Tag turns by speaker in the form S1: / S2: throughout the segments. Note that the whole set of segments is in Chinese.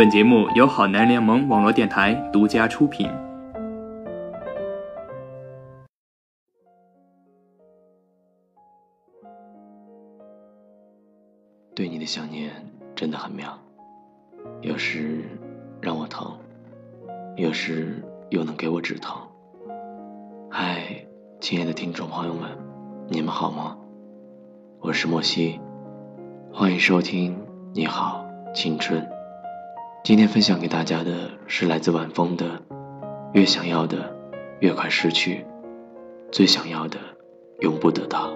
S1: 本节目由好男联盟网络电台独家出品。
S2: 对你的想念真的很妙，有时让我疼，有时又能给我止疼。嗨，亲爱的听众朋友们，你们好吗？我是莫西，欢迎收听《你好青春》。今天分享给大家的是来自晚风的《越想要的越快失去，最想要的永不得到》。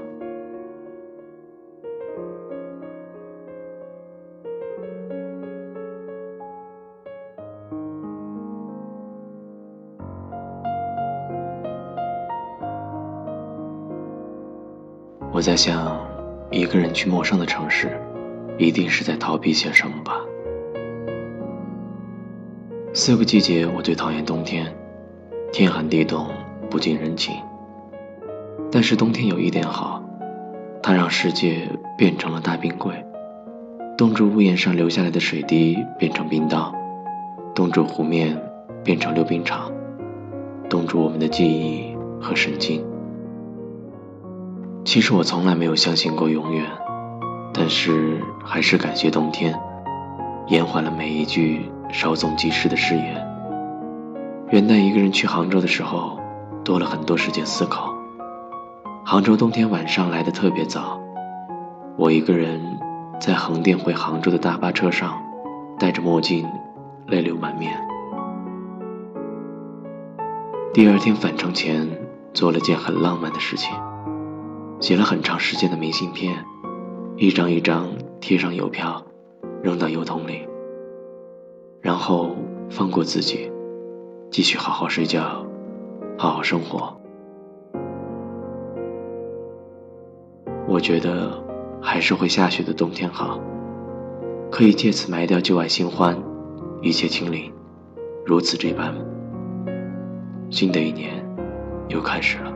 S2: 我在想，一个人去陌生的城市，一定是在逃避些什么吧。四个季节，我最讨厌冬天，天寒地冻，不近人情。但是冬天有一点好，它让世界变成了大冰柜，冻住屋檐上流下来的水滴变成冰刀，冻住湖面变成溜冰场，冻住我们的记忆和神经。其实我从来没有相信过永远，但是还是感谢冬天，延缓了每一句。稍纵即逝的誓言。元旦一个人去杭州的时候，多了很多时间思考。杭州冬天晚上来的特别早，我一个人在横店回杭州的大巴车上，戴着墨镜，泪流满面。第二天返程前，做了件很浪漫的事情，写了很长时间的明信片，一张一张贴上邮票，扔到邮筒里。然后放过自己，继续好好睡觉，好好生活。我觉得还是会下雪的冬天好，可以借此埋掉旧爱新欢，一切清零，如此这般。新的一年又开始了。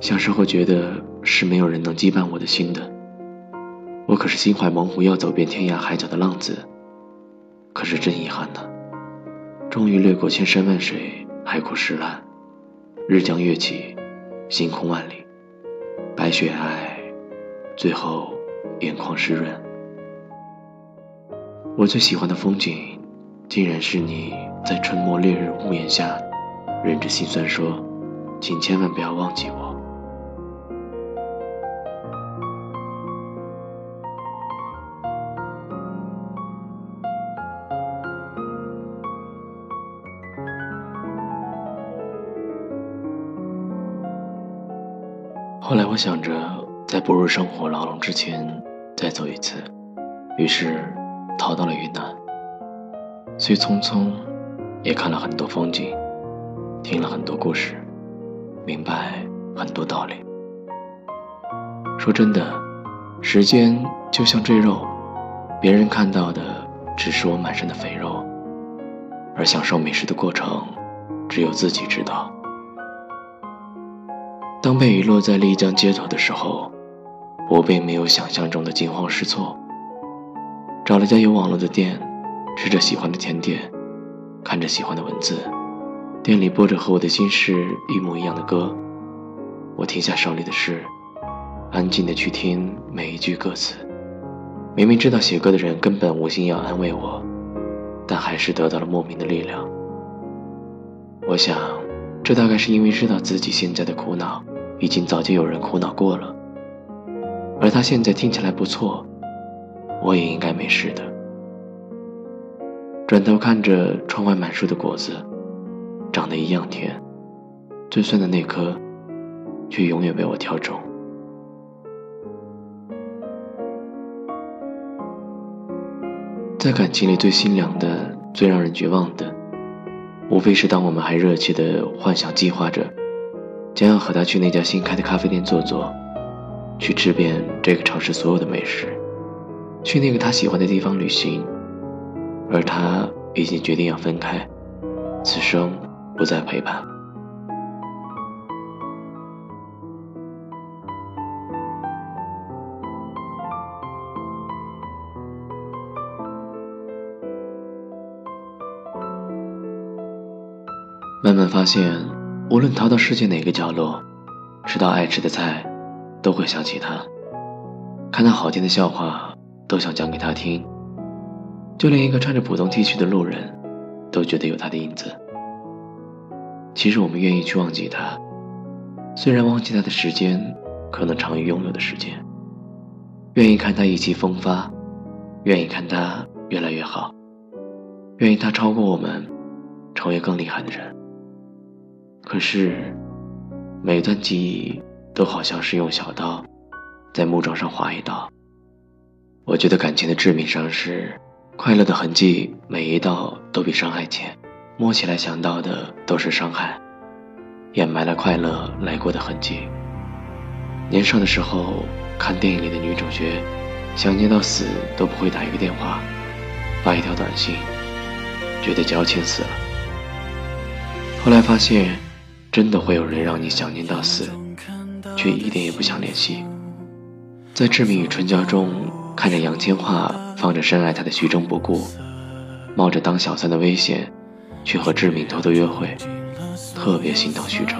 S2: 小时候觉得是没有人能羁绊我的心的。我可是心怀猛虎，要走遍天涯海角的浪子。可是真遗憾呐，终于掠过千山万水，海枯石烂，日将月起，星空万里，白雪皑皑，最后眼眶湿润。我最喜欢的风景，竟然是你在春末烈日屋檐下，忍着心酸说：“请千万不要忘记我。”后来我想着，在步入生活牢笼之前，再走一次，于是逃到了云南。虽匆匆，也看了很多风景，听了很多故事，明白很多道理。说真的，时间就像赘肉，别人看到的只是我满身的肥肉，而享受美食的过程，只有自己知道。当被雨落在丽江街头的时候，我并没有想象中的惊慌失措。找了家有网络的店，吃着喜欢的甜点，看着喜欢的文字，店里播着和我的心事一模一样的歌。我停下手里的事，安静的去听每一句歌词。明明知道写歌的人根本无心要安慰我，但还是得到了莫名的力量。我想，这大概是因为知道自己现在的苦恼。已经早就有人苦恼过了，而他现在听起来不错，我也应该没事的。转头看着窗外满树的果子，长得一样甜，最酸的那颗，却永远被我挑中。在感情里最心凉的、最让人绝望的，无非是当我们还热切的幻想、计划着。将要和他去那家新开的咖啡店坐坐，去吃遍这个城市所有的美食，去那个他喜欢的地方旅行，而他已经决定要分开，此生不再陪伴。慢慢发现，无论逃到世界哪个角落，吃到爱吃的菜，都会想起他；看到好听的笑话，都想讲给他听。就连一个穿着普通 T 恤的路人，都觉得有他的影子。其实我们愿意去忘记他，虽然忘记他的时间可能长于拥有的时间。愿意看他意气风发，愿意看他越来越好，愿意他超过我们，成为更厉害的人。可是，每段记忆都好像是用小刀，在木桩上划一刀。我觉得感情的致命伤是。快乐的痕迹，每一道都比伤害浅，摸起来想到的都是伤害，掩埋了快乐来过的痕迹。年少的时候，看电影里的女主角，想念到死都不会打一个电话，发一条短信，觉得矫情死了。后来发现，真的会有人让你想念到死，却一点也不想联系。在《志敏与春娇》中，看着杨千嬅。放着深爱他的徐峥不顾，冒着当小三的危险，去和志敏偷偷约会，特别心疼徐峥。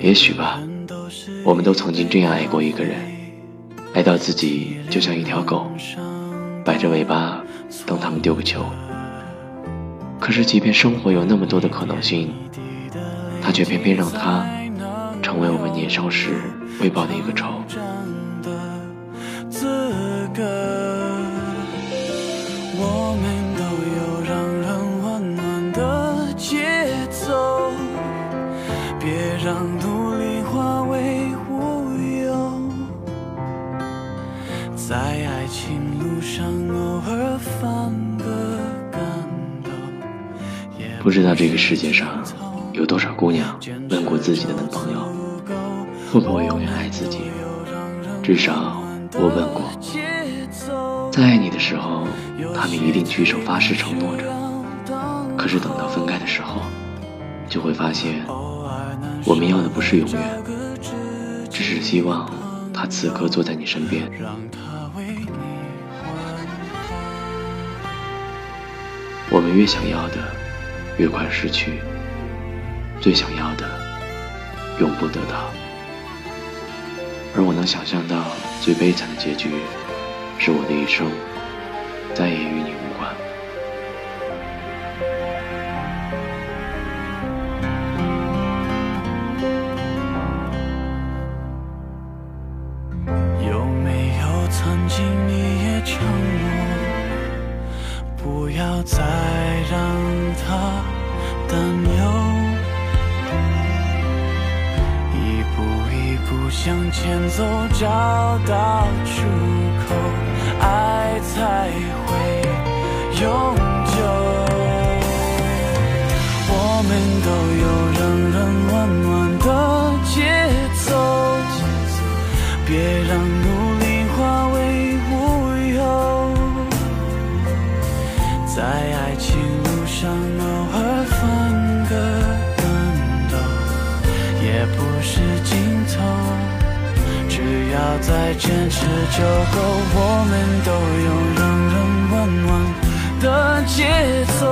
S2: 也许吧，我们都曾经这样爱过一个人，爱到自己就像一条狗，摆着尾巴等他们丢个球。可是，即便生活有那么多的可能性。他却偏偏让它成为我们年少时未报的一个仇。不知道这个世界上。有多少姑娘问过自己的男朋友，会不会永远爱自己？至少我问过，在爱你的时候，他们一定举手发誓承诺着。可是等到分开的时候，就会发现，我们要的不是永远，只是希望他此刻坐在你身边。我们越想要的，越快失去。最想要的，永不得到。而我能想象到最悲惨的结局，是我的一生再也与你无关。有曾经一夜成？不要再他的牛，一步一步？向前走，找到出口，爱才会永久。不是尽头。只要再坚持就够，我们都有让人温暖的节奏。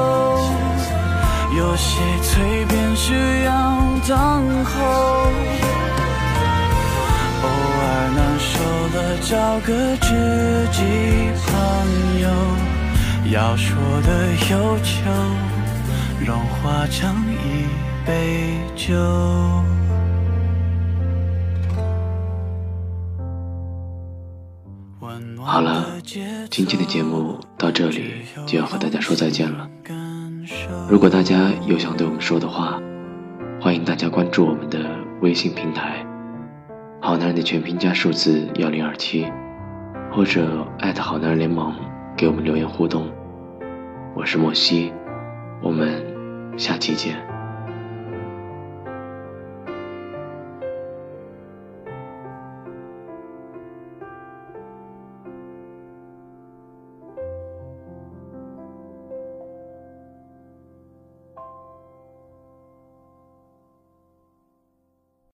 S2: 有些蜕变需要等候，偶尔难受了找个知己朋友，要说的忧愁融化成一杯酒。好了，今天的节目到这里就要和大家说再见了。如果大家有想对我们说的话，欢迎大家关注我们的微信平台“好男人”的全拼加数字幺零二七，或者艾特好男人联盟给我们留言互动。我是莫西，我们下期见。